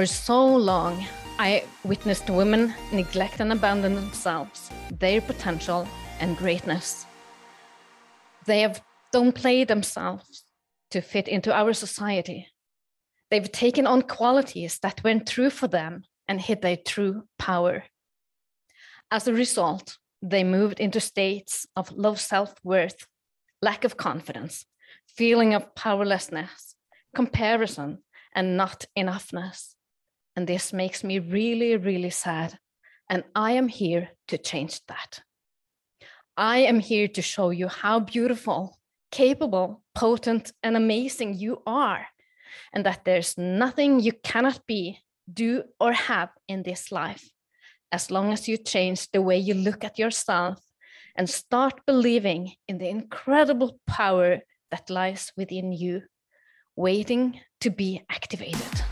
For so long, I witnessed women neglect and abandon themselves, their potential, and greatness. They have downplayed themselves to fit into our society. They've taken on qualities that weren't true for them and hid their true power. As a result, they moved into states of low self worth, lack of confidence, feeling of powerlessness, comparison, and not enoughness. And this makes me really, really sad. And I am here to change that. I am here to show you how beautiful, capable, potent, and amazing you are, and that there's nothing you cannot be, do, or have in this life as long as you change the way you look at yourself and start believing in the incredible power that lies within you, waiting to be activated.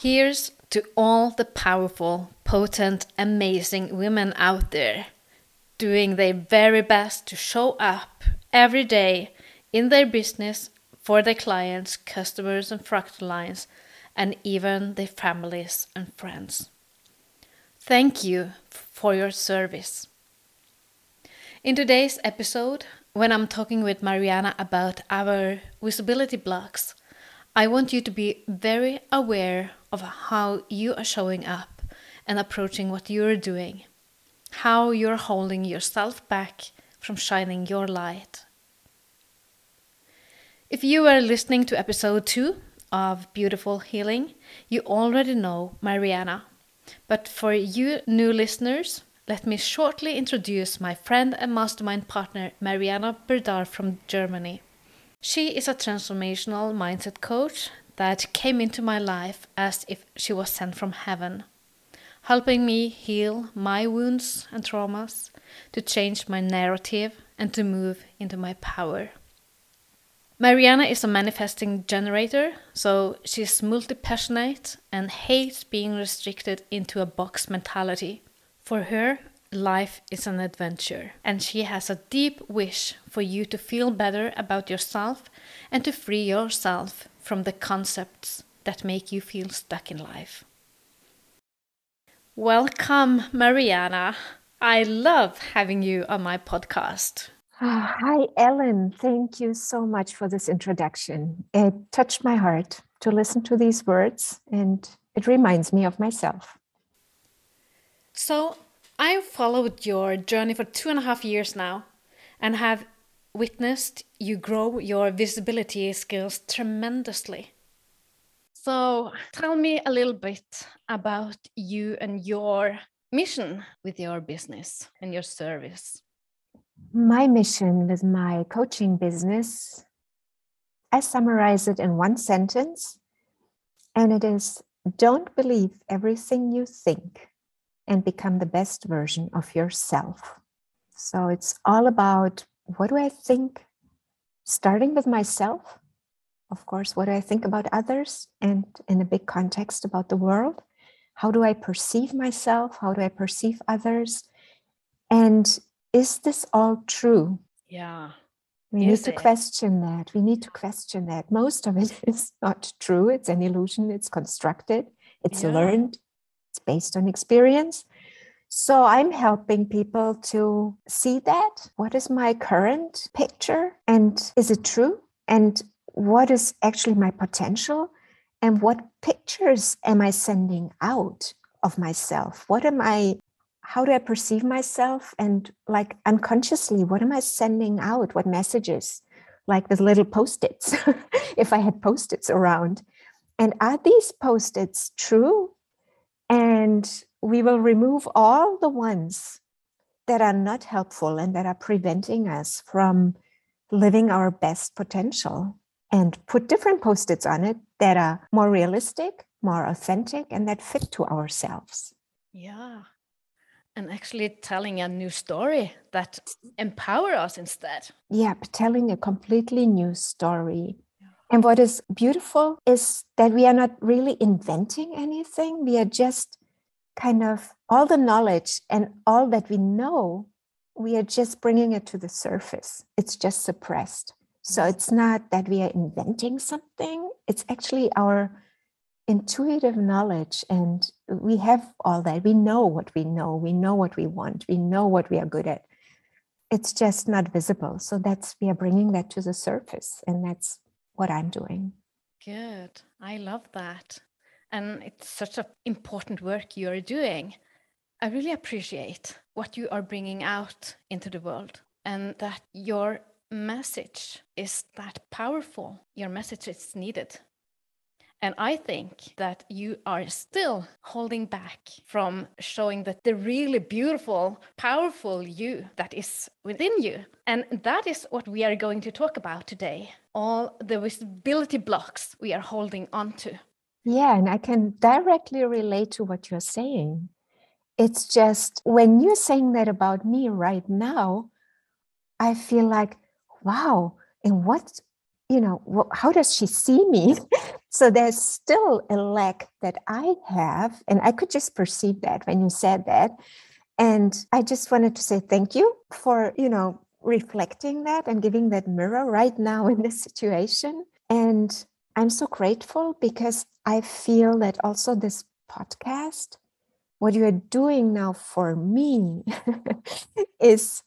Here's to all the powerful, potent, amazing women out there doing their very best to show up every day in their business for their clients, customers, and fractal lines, and even their families and friends. Thank you for your service. In today's episode, when I'm talking with Marijana about our visibility blocks, I want you to be very aware of how you are showing up and approaching what you're doing, how you're holding yourself back from shining your light. If you are listening to episode 2 of Beautiful Healing, you already know Marijana. But for you new listeners, let me shortly introduce my friend and mastermind partner, Marijana Brdar from Germany. She is a transformational mindset coach that came into my life as if she was sent from heaven, helping me heal my wounds and traumas, to change my narrative, and to move into my power. Marijana is a manifesting generator, so she's multi passionate and hates being restricted into a box mentality. For her, life is an adventure, and she has a deep wish for you to feel better about yourself and to free yourself from the concepts that make you feel stuck in life. Welcome, Marijana. I love having you on my podcast. Oh, hi, Elin. Thank you so much for this introduction. It touched my heart to listen to these words, and it reminds me of myself. So, I've followed your journey for two and a half years now and have witnessed you grow your visibility skills tremendously. So, tell me a little bit about you and your mission with your business and your service. My mission with my coaching business, I summarize it in one sentence, and it is don't believe everything you think and become the best version of yourself. So it's all about what do I think, starting with myself, of course, what do I think about others, and in a big context about the world. How do I perceive myself? How do I perceive others? And is this all true? Yeah. We is need to it? question that. We need to question that. Most of it is not true. It's an illusion. It's constructed. It's yeah. learned. It's based on experience. So I'm helping people to see that. What is my current picture? And is it true? And what is actually my potential? And what pictures am I sending out of myself? What am I, how do I perceive myself? And like unconsciously, what am I sending out? What messages? Like with little post its, if I had post its around. And are these post its true? And we will remove all the ones that are not helpful and that are preventing us from living our best potential and put different post its on it that are more realistic, more authentic, and that fit to ourselves. Yeah. And actually telling a new story that empower us instead. Yeah, telling a completely new story. And what is beautiful is that we are not really inventing anything. We are just kind of all the knowledge and all that we know, we are just bringing it to the surface. It's just suppressed. So it's not that we are inventing something, it's actually our intuitive knowledge. And we have all that. We know what we know, we know what we want, we know what we are good at. It's just not visible. So that's, we are bringing that to the surface. And that's what I'm doing. Good. I love that. And it's such an important work you are doing. I really appreciate what you are bringing out into the world and that your message is that powerful. Your message is needed. And I think that you are still holding back from showing that the really beautiful, powerful you that is within you. And that is what we are going to talk about today all the visibility blocks we are holding onto. Yeah, and I can directly relate to what you're saying. It's just when you're saying that about me right now, I feel like, wow, and what, you know, how does she see me? so there's still a lack that I have. And I could just perceive that when you said that. And I just wanted to say thank you for, you know, reflecting that and giving that mirror right now in this situation. And I'm so grateful because I feel that also this podcast, what you are doing now for me is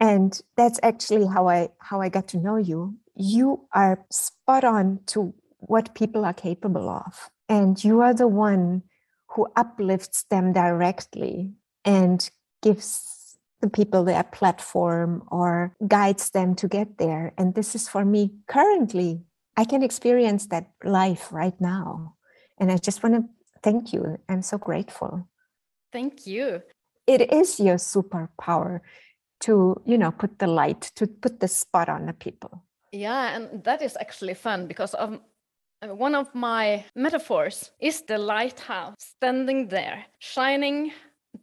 and that's actually how I how I got to know you. You are spot on to what people are capable of. And you are the one who uplifts them directly and gives the people their platform or guides them to get there. And this is for me currently, I can experience that life right now. And I just want to thank you. I'm so grateful. Thank you. It is your superpower to, you know, put the light, to put the spot on the people. Yeah, and that is actually fun because of uh, Uh, one of my metaphors is the lighthouse standing there, shining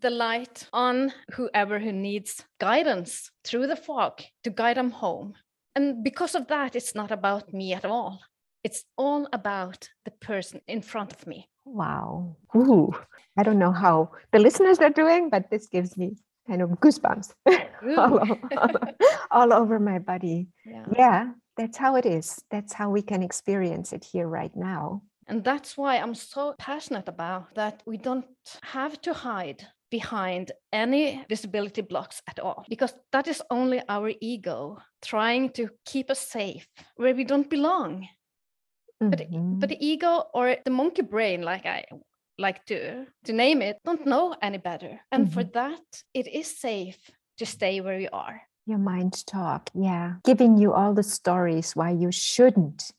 the light on whoever who needs guidance through the fog to guide them home. And because of that, it's not about me at all. It's all about the person in front of me. Wow. Ooh. I don't know how the listeners are doing, but this gives me kind of goosebumps all, over, all, over my body. Yeah. yeah, that's how it is. That's how we can experience it here right now. And that's why I'm so passionate about that we don't have to hide behind any visibility blocks at all, because that is only our ego trying to keep us safe where we don't belong. Mm-hmm. But, but the ego or the monkey brain, like I like to to name it, don't know any better. And mm-hmm. for that, it is safe to stay where you are. Your mind talk, yeah, giving you all the stories why you shouldn't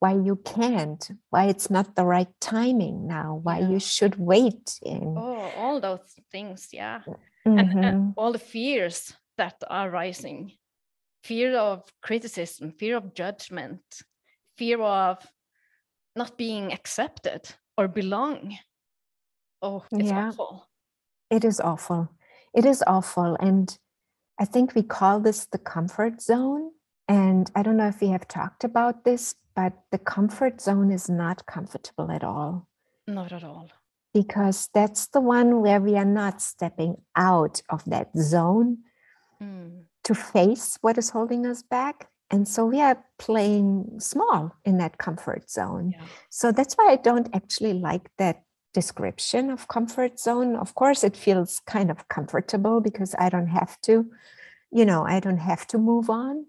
why you can't, why it's not the right timing now, why yeah. you should wait. In. Oh, all those things, yeah. Mm-hmm. And, and all the fears that are rising fear of criticism, fear of judgment, fear of not being accepted or belong. Oh, it's yeah. awful. It is awful. It is awful. And I think we call this the comfort zone. And I don't know if we have talked about this, but the comfort zone is not comfortable at all. Not at all. Because that's the one where we are not stepping out of that zone mm. to face what is holding us back. And so we are playing small in that comfort zone. Yeah. So that's why I don't actually like that description of comfort zone. Of course, it feels kind of comfortable because I don't have to, you know, I don't have to move on.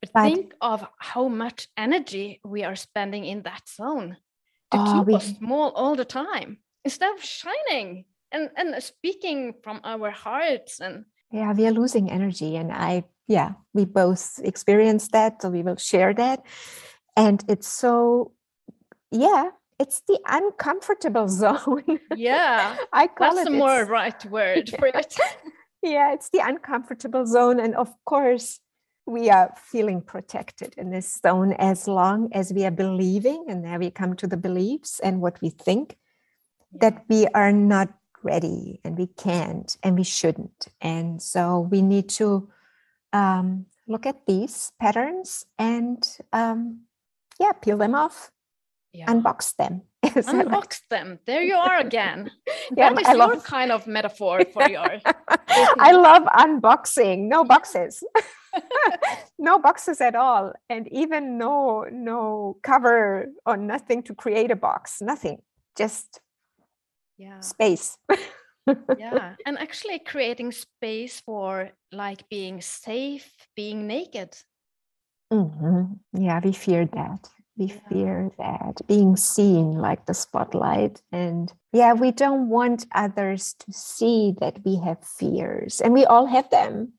But, but think of how much energy we are spending in that zone to oh, keep we, us small all the time instead of shining and, and speaking from our hearts and yeah we are losing energy and i yeah we both experienced that so we will share that and it's so yeah it's the uncomfortable zone. Yeah i call that's it the more right word for it. Yeah it's the uncomfortable zone and of course we are feeling protected in this zone as long as we are believing, and there we come to the beliefs and what we think, that we are not ready and we can't and we shouldn't. And so we need to um, look at these patterns and, um, yeah, peel them off, yeah. unbox them. Unbox them. There you are again. Yeah, that is I your love- kind of metaphor for your. I love unboxing. No boxes. no boxes at all. And even no no cover or nothing to create a box. Nothing. Just Yeah. space. Yeah. And actually creating space for like being safe, being naked. Mhm. Yeah, we fear that. We fear that being seen like the spotlight. And yeah, we don't want others to see that we have fears, and we all have them.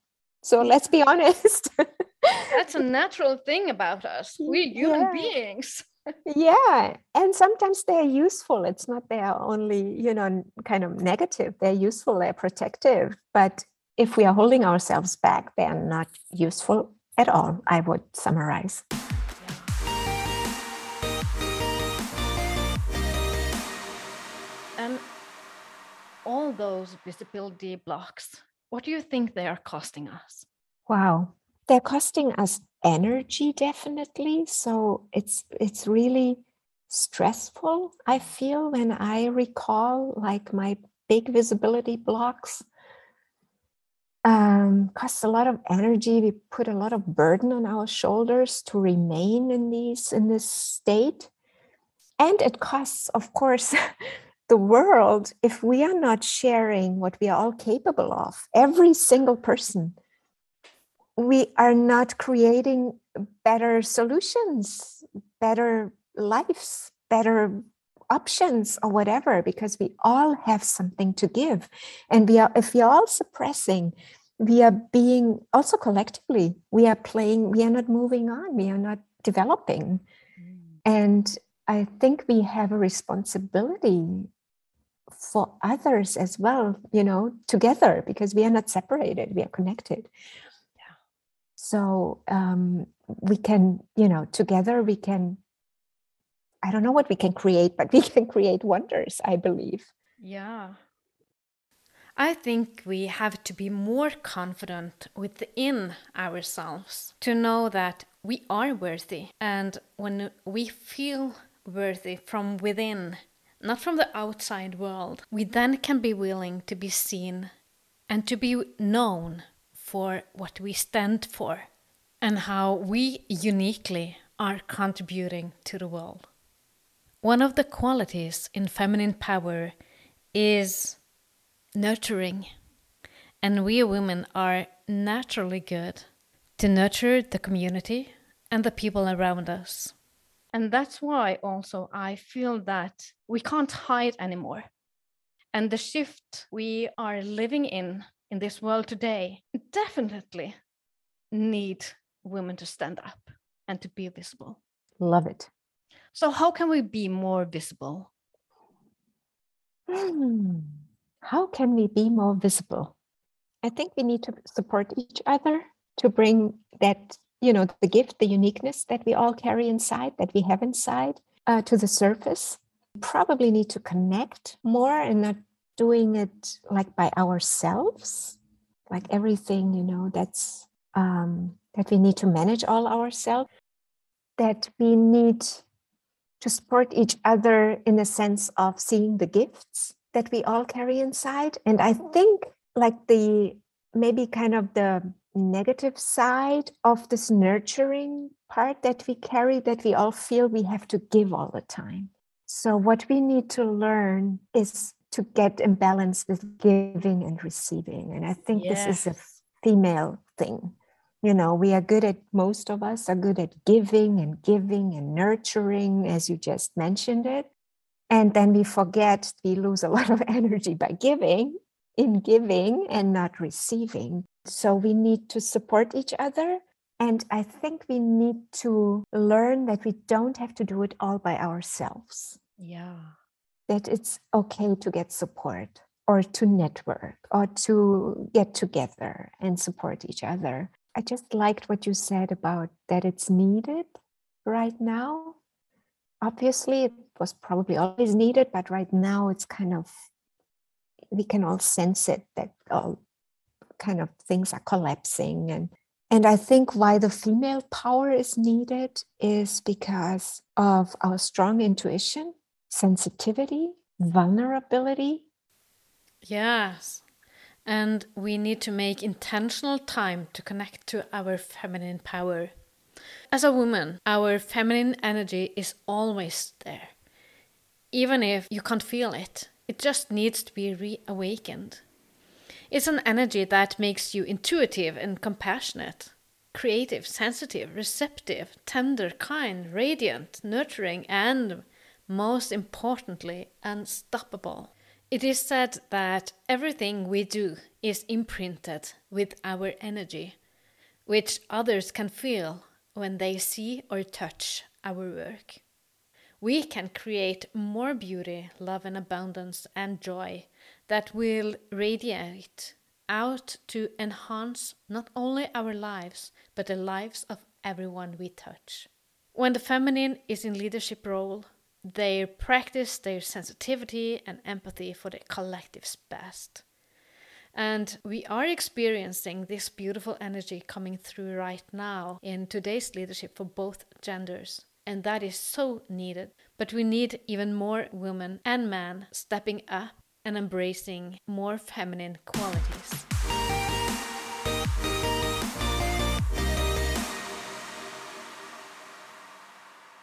So let's be honest. That's a natural thing about us. We're human Yeah. beings. yeah. And sometimes they're useful. It's not they're only, you know, kind of negative. They're useful, they're protective. But if we are holding ourselves back, they are not useful at all, I would summarize. All those visibility blocks, what do you think they are costing us? Wow. They're costing us energy definitely. So it's it's really stressful. I feel when I recall like my big visibility blocks um, costs a lot of energy. We put a lot of burden on our shoulders to remain in these in this state. And it costs, of course, the world if we are not sharing what we are all capable of. Every single person we are not creating better solutions, better lives, better options or whatever because we all have something to give and we are if we are all suppressing we are being also collectively we are playing we are not moving on we are not developing mm. and i think we have a responsibility for others as well you know together because we are not separated we are connected so um, we can you know together we can i don't know what we can create but we can create wonders i believe Yeah. I think we have to be more confident within ourselves to know that we are worthy. And when we feel worthy from within, not from the outside world, we then can be willing to be seen and to be known for what we stand for and how we uniquely are contributing to the world. One of the qualities in feminine power is nurturing. And we women are naturally good to nurture the community and the people around us. And that's why also I feel that we can't hide anymore. And the shift we are living in in this world today definitely need women to stand up and to be visible. love it So how can we be more visible? Hmm. how can we be more visible i think we need to support each other to bring that you know the gift the uniqueness that we all carry inside that we have inside uh, to the surface probably need to connect more and not doing it like by ourselves. Like everything you know that's um, that we need to manage all ourselves that we need to support each other in the sense of seeing the gifts that we all carry inside. And i think like the maybe kind of the negative side of this nurturing part that we carry that we all feel we have to give all the time so what we need to learn is to get in balance with giving and receiving. And i think this is a female thing. You know we are good at most of us are good at giving and giving and nurturing as you just mentioned it. And then we forget we lose a lot of energy by giving in giving and not receiving. So we need to support each other and i think we need to learn that we don't have to do it all by ourselves Yeah. that it's okay to get support or to network or to get together and support each other. I just liked what you said about that it's needed right now. Obviously, it was probably always needed, but right now it's kind of, we can all sense it that all kind of things are collapsing. And, and I think why the female power is needed is because of our strong intuition sensitivity, vulnerability. Yes. And we need to make intentional time to connect to our feminine power. As a woman, our feminine energy is always there. Even if you can't feel it, it just needs to be reawakened. It's an energy that makes you intuitive and compassionate, creative, sensitive, receptive, tender, kind, radiant, nurturing, and most importantly, unstoppable. It is said that everything we do is imprinted with our energy, which others can feel when they see or touch our work. We can create more beauty, love, and abundance and joy that will radiate out to enhance not only our lives, but the lives of everyone we touch. When the feminine is in leadership role, they practice their sensitivity and empathy for the collective's best. And we are experiencing this beautiful energy coming through right now in today's leadership for both genders. And that is so needed. But we need even more women and men stepping up and embracing more feminine qualities.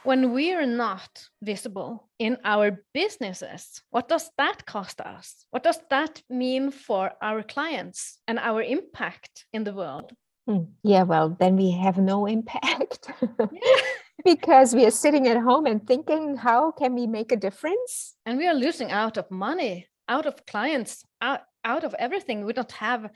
When we are not visible in our businesses, what does that cost us? What does that mean for our clients and our impact in the world? Hmm. Yeah, well, then we have no impact. because we are sitting at home and thinking, how can we make a difference? And we are losing out of money out of clients, out, out of everything. We don't have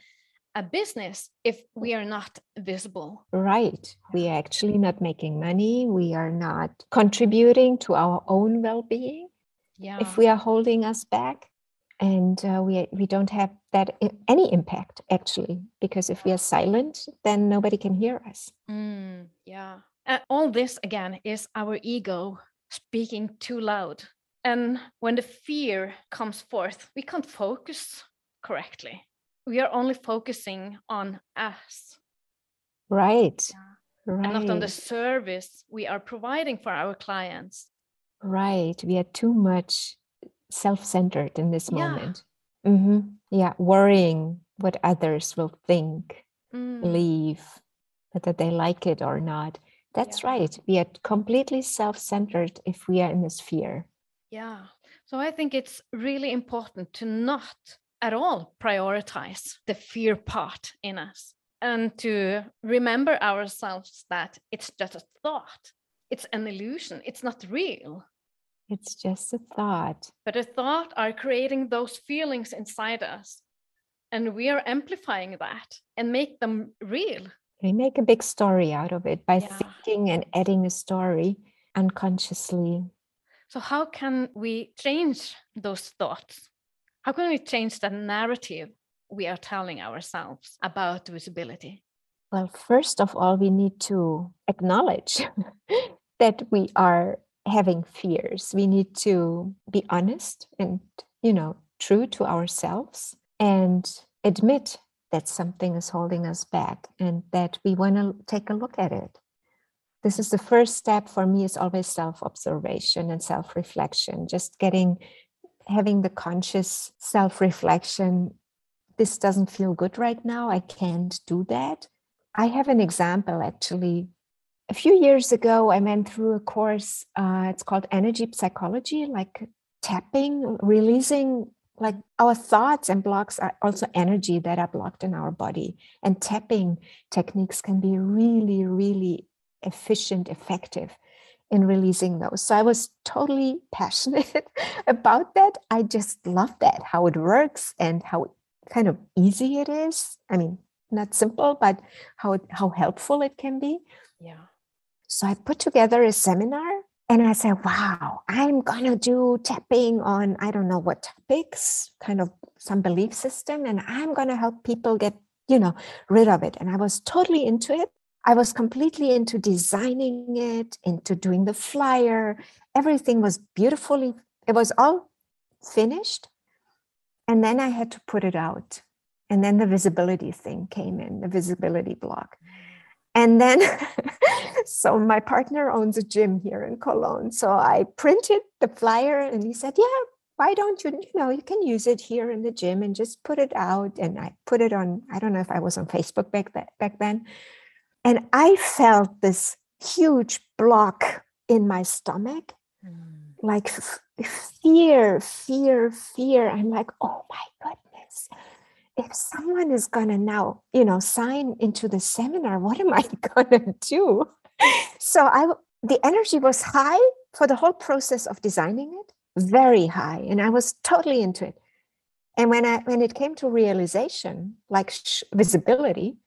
a business if we are not visible. Right. We are actually not making money. We are not contributing to our own well being. Yeah. If we are holding us back, and uh, we we don't have that any impact actually because if we are silent then nobody can hear us mm, yeah uh, all this again is our ego speaking too loud and when the fear comes forth, we can't focus correctly. We are only focusing on us. Right. Yeah. Right. And not on the service we are providing for our clients. Right. We are too much self centered in this moment. Yeah. Mm-hmm. yeah. Worrying what others will think, mm. believe, whether they like it or not. That's yeah. right. We are completely self centered if we are in this fear. Yeah. So I think it's really important to not at all prioritize the fear part in us and to remember ourselves that it's just a thought, it's an illusion, it's not real. It's just a thought. But a thought are creating those feelings inside us. And we are amplifying that and make them real. We make a big story out of it by yeah. thinking and adding a story unconsciously so, how can we change those thoughts? How can we change the narrative we are telling ourselves about visibility? Well, first of all, we need to acknowledge that we are having fears. We need to be honest and, you know, true to ourselves and admit that something is holding us back and that we want to take a look at it. This is the first step for me is always self-observation and self-reflection just getting having the conscious self-reflection. This doesn't feel good right now i can't do that. I have an example actually. A few years ago i went through a course uh, it's called energy psychology like tapping releasing like our thoughts and blocks are also energy that are blocked in our body and tapping techniques can be really really efficient, effective in releasing those. So I was totally passionate about that. I just love that, how it works and how kind of easy it is. I mean, not simple, but how how helpful it can be. Yeah. So I put together a seminar and I said, wow, I'm going to do tapping on, I don't know what topics, kind of some belief system, and I'm going to help people get, you know, rid of it. And I was totally into it. I was completely into designing it, into doing the flyer. Everything was beautifully, it was all finished. And then I had to put it out. And then the visibility thing came in, the visibility block. And then, so my partner owns a gym here in Cologne. So I printed the flyer and he said, Yeah, why don't you, you know, you can use it here in the gym and just put it out. And I put it on, I don't know if I was on Facebook back, back then. And I felt this huge block in my stomach, mm. like f- fear, fear, fear. I'm like, oh my goodness. If someone is going to now, you know, sign into the seminar, what am I going to do? So I, the energy was high for the whole process of designing it, very high. And I was totally into it. And when I, when it came to realization, like sh- visibility,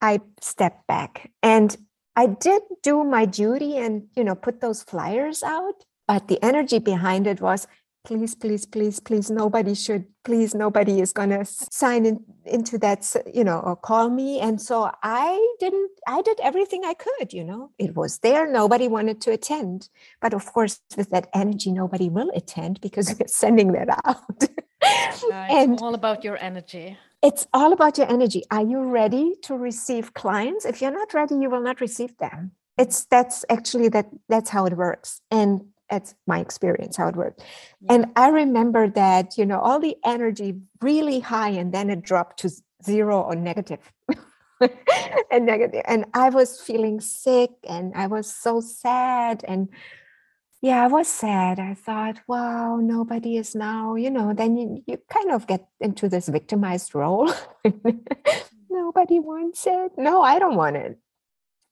I stepped back and I did do my duty and you know put those flyers out, but the energy behind it was please, please, please, please, nobody should, please, nobody is gonna sign in, into that, you know, or call me. And so I didn't, I did everything I could, you know. It was there, nobody wanted to attend. But of course, with that energy, nobody will attend because we're sending that out. Uh, and all about your energy it's all about your energy are you ready to receive clients if you're not ready you will not receive them it's that's actually that that's how it works and it's my experience how it worked yeah. and i remember that you know all the energy really high and then it dropped to zero or negative and negative and i was feeling sick and i was so sad and yeah, I was sad. I thought, wow, nobody is now, you know, then you, you kind of get into this victimized role. nobody wants it. No, I don't want it.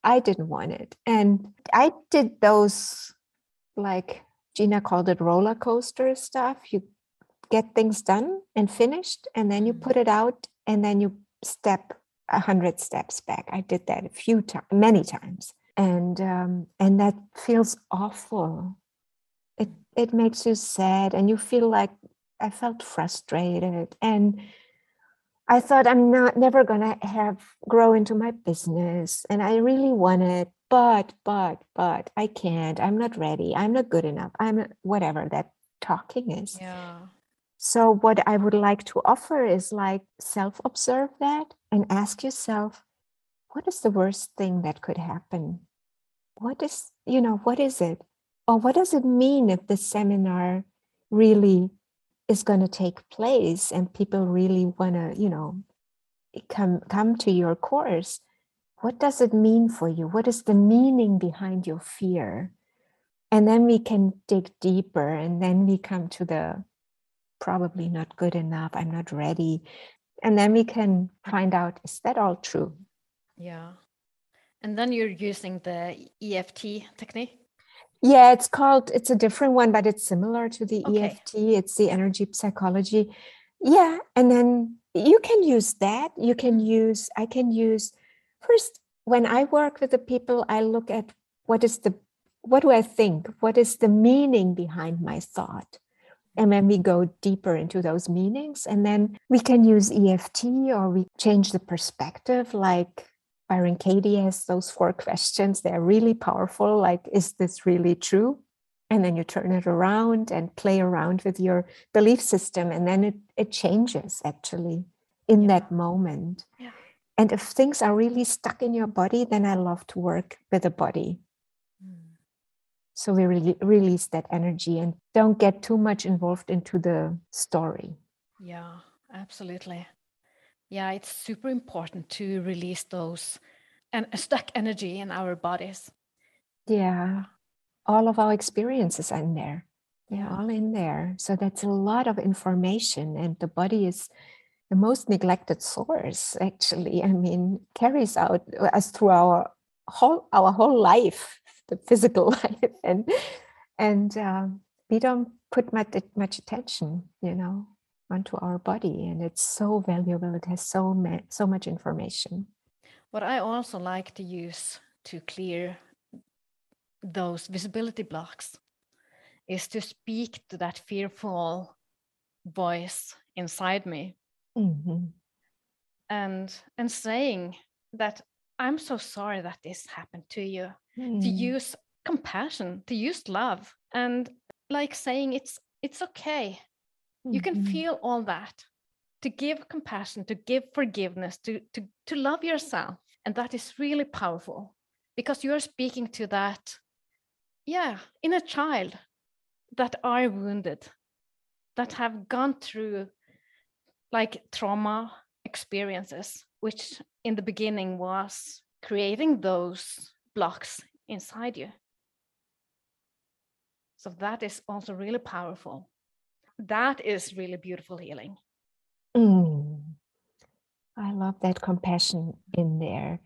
I didn't want it. And I did those, like Gina called it roller coaster stuff. You get things done and finished, and then you mm-hmm. put it out, and then you step a hundred steps back. I did that a few times, many times and um, and that feels awful it it makes you sad and you feel like i felt frustrated and i thought i'm not never gonna have grow into my business and i really want it, but but but i can't i'm not ready i'm not good enough i'm whatever that talking is. Yeah. So what i would like to offer is like self observe that and ask yourself what is the worst thing that could happen? What is you know what is it? Or what does it mean if the seminar really is going to take place and people really want to you know come come to your course what does it mean for you? What is the meaning behind your fear? And then we can dig deeper and then we come to the probably not good enough i'm not ready. And then we can find out is that all true? Yeah. And then you're using the EFT technique? Yeah, it's called, it's a different one, but it's similar to the okay. EFT. It's the energy psychology. Yeah. And then you can use that. You can use, I can use, first, when I work with the people, I look at what is the, what do I think? What is the meaning behind my thought? And then we go deeper into those meanings. And then we can use EFT or we change the perspective, like Byron Katie has those four questions. They're really powerful. Like, is this really true? And then you turn it around and play around with your belief system. And then it, it changes actually in yeah. that moment. Yeah. And if things are really stuck in your body, then I love to work with the body. Mm. So we really release that energy and don't get too much involved into the story. Yeah, absolutely yeah it's super important to release those and stuck energy in our bodies. Yeah. All of our experiences are in there. Yeah. all in there. So that's a lot of information and the body is the most neglected source actually. I mean carries out us through our whole our whole life the physical life and and um, we don't put much much attention you know onto our body and it's so valuable. It has so ma- so much information. What i also like to use to clear those visibility blocks is to speak to that fearful voice inside me. Mm-hmm. and and saying that i'm so sorry that this happened to you. Mm. to use compassion to use love and like saying it's it's okay you can mm-hmm. feel all that to give compassion to give forgiveness to to to love yourself and that is really powerful because you are speaking to that, yeah, inner child that are wounded, that have gone through like trauma experiences, which in the beginning was creating those blocks inside you. So that is also really powerful. That is really beautiful healing. Mm. I love that compassion in there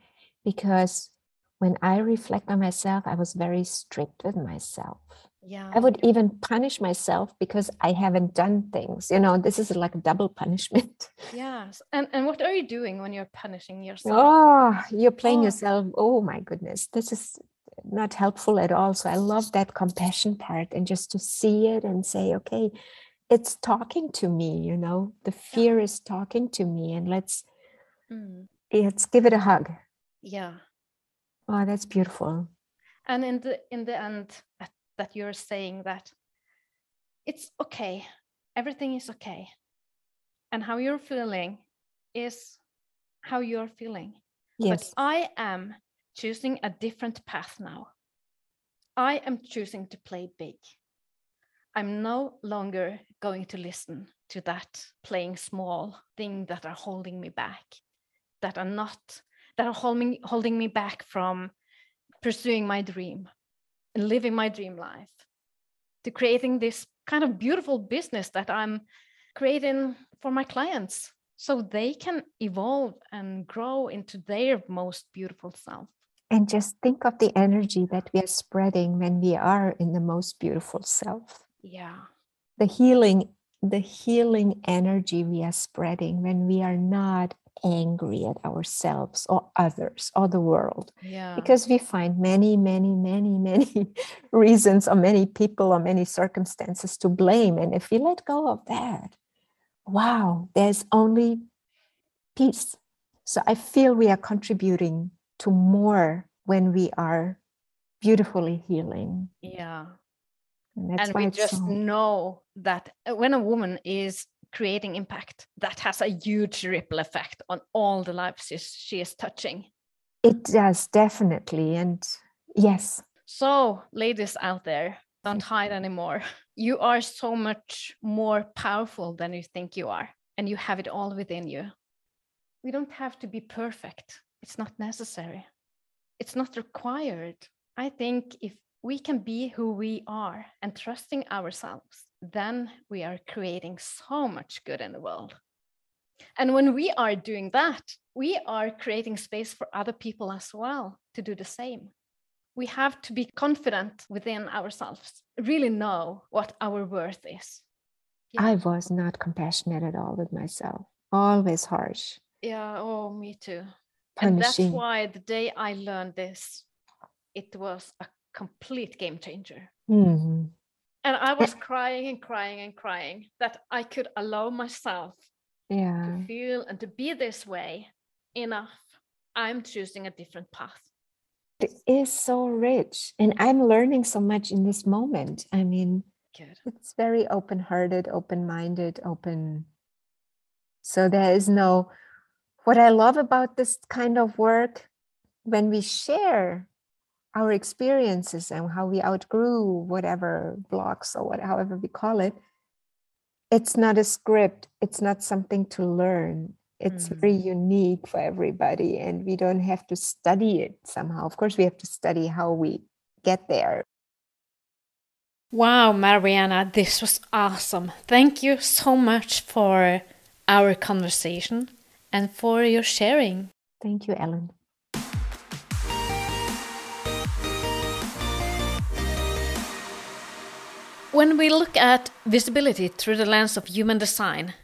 because when I reflect on myself, I was very strict with myself. Yeah. I would even punish myself because I haven't done things. You know, this is like a double punishment. Yes. And and what are you doing when you're punishing yourself? Oh, you're playing Oh. yourself. Oh my goodness. This is not helpful at all. So I love that compassion part and just to see it and say, okay, it's talking to me, you know, the fear is talking to me and let's Mm, let's give it a hug. yeah. Oh, that's beautiful. And in the in the end that, that you're saying that it's okay. Everything is okay. And how you're feeling is how you're feeling. Yes. But I am choosing a different path now. I am choosing to play big. I'm no longer going to listen to that playing small thing that are holding me back, that are not, that are holding, holding me back from pursuing my dream and living my dream life, to creating this kind of beautiful business that I'm creating for my clients so they can evolve and grow into their most beautiful self. And just think of the energy that we are spreading when we are in the most beautiful self. Yeah. The healing, the healing energy we are spreading when we are not angry at ourselves or others or the world. Yeah. Because we find many, many, many, many reasons or many people or many circumstances to blame. And if we let go of that, wow, there's only peace. So I feel we are contributing to more when we are beautifully healing. yeah. And and we just so, know that uh, when a woman is creating impact, that has a huge ripple effect on all the lives she is touching. it does definitely. And yes, So, ladies out there, don't hide anymore. You are so much more powerful than you think you are, and you have it all within you. We don't have to be perfect, it's not necessary, it's not required. I think if we can be who we are and trusting ourselves, then we are creating so much good in the world. And when we are doing that, we are creating space for other people as well to do the same we have to be confident within ourselves, really know what our worth is. I was not compassionate at all with myself, always harsh, Yeah, oh, me too. And that's why the day I learned this, it was a complete game changer. Mhm. And I was crying and crying and crying that I could allow myself Yeah. to feel and to be this way enough. I'm choosing a different path. It is so rich. And I'm learning so much in this moment. I mean, Good. it's very open hearted, open minded, open. So there is no, what I love about this kind of work, when we share our experiences and how we outgrew whatever blocks or what, however we call it, it's not a script, it's not something to learn. It's Mm. very unique for everybody, and we don't have to study it somehow. Of course, we have to study how we get there, Wow, Marijana, this was awesome. Thank you so much for our conversation and for your sharing. Thank you, Elin. When we look at visibility through the lens of human design,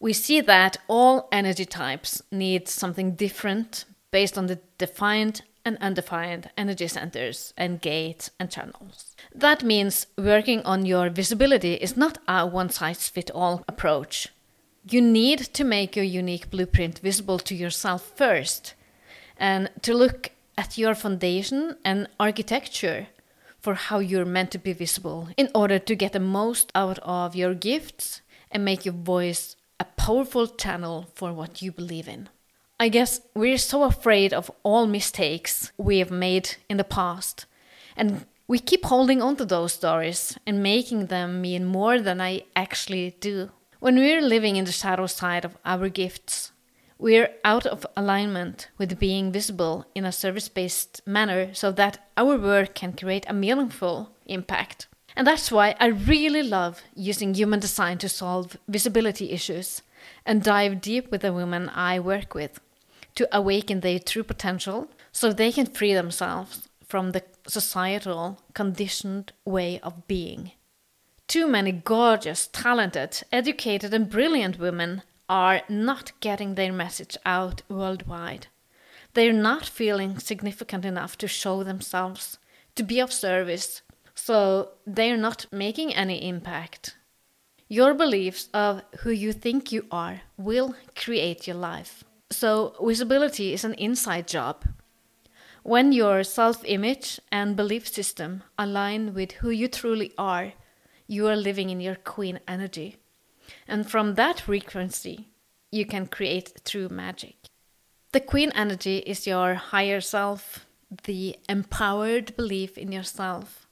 we see that all energy types need something different based on the defined and undefined energy centers and gates and channels. That means working on your visibility is not a one size fits all approach. You need to make your unique blueprint visible to yourself first and to look at your foundation and architecture for how you're meant to be visible in order to get the most out of your gifts and make your voice a powerful channel for what you believe in. I guess we're so afraid of all mistakes we have made in the past. And we keep holding on to those stories and making them mean more than I actually do. When we're living in the shadow side of our gifts, we're out of alignment with being visible in a service based manner so that our work can create a meaningful impact. And that's why I really love using human design to solve visibility issues and dive deep with the women I work with to awaken their true potential so they can free themselves from the societal conditioned way of being. Too many gorgeous, talented, educated, and brilliant women are not getting their message out worldwide. They're not feeling significant enough to show themselves, to be of service, so they're not making any impact. Your beliefs of who you think you are will create your life. So, visibility is an inside job. When your self image and belief system align with who you truly are, you are living in your queen energy. And from that frequency, you can create true magic. The queen energy is your higher self, the empowered belief in yourself,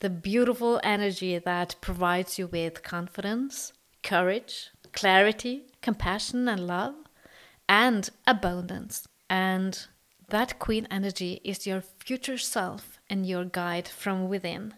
the beautiful energy that provides you with confidence, courage, clarity, compassion, and love, and abundance. And that queen energy is your future self and your guide from within.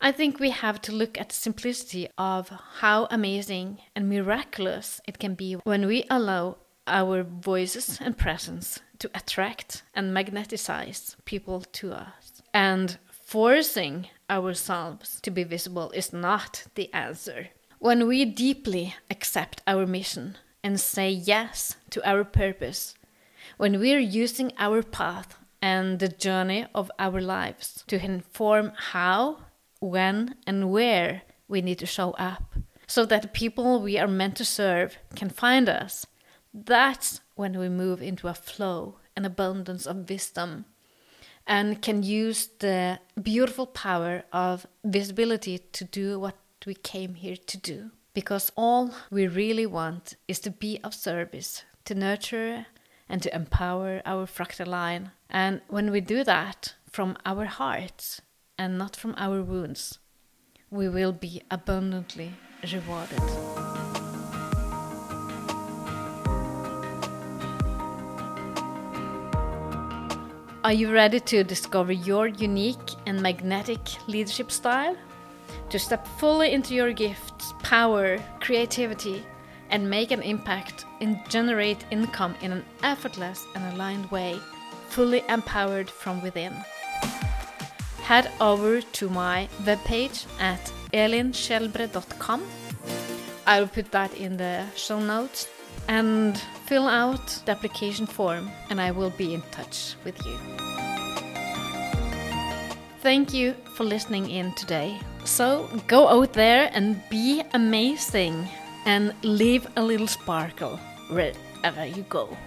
I think we have to look at the simplicity of how amazing and miraculous it can be when we allow our voices and presence to attract and magnetize people to us. And forcing ourselves to be visible is not the answer. When we deeply accept our mission and say yes to our purpose, when we're using our path and the journey of our lives to inform how when, and where we need to show up so that the people we are meant to serve can find us. That's when we move into a flow and abundance of wisdom and can use the beautiful power of visibility to do what we came here to do. Because all we really want is to be of service, to nurture and to empower our fractal line. And when we do that from our hearts, and not from our wounds, we will be abundantly rewarded. Are you ready to discover your unique and magnetic leadership style? To step fully into your gifts, power, creativity, and make an impact and generate income in an effortless and aligned way, fully empowered from within head over to my webpage at elinskjelbred.com. I will put that in the show notes and fill out the application form, and I will be in touch with you. Thank you for listening in today. So go out there and be amazing and leave a little sparkle wherever you go.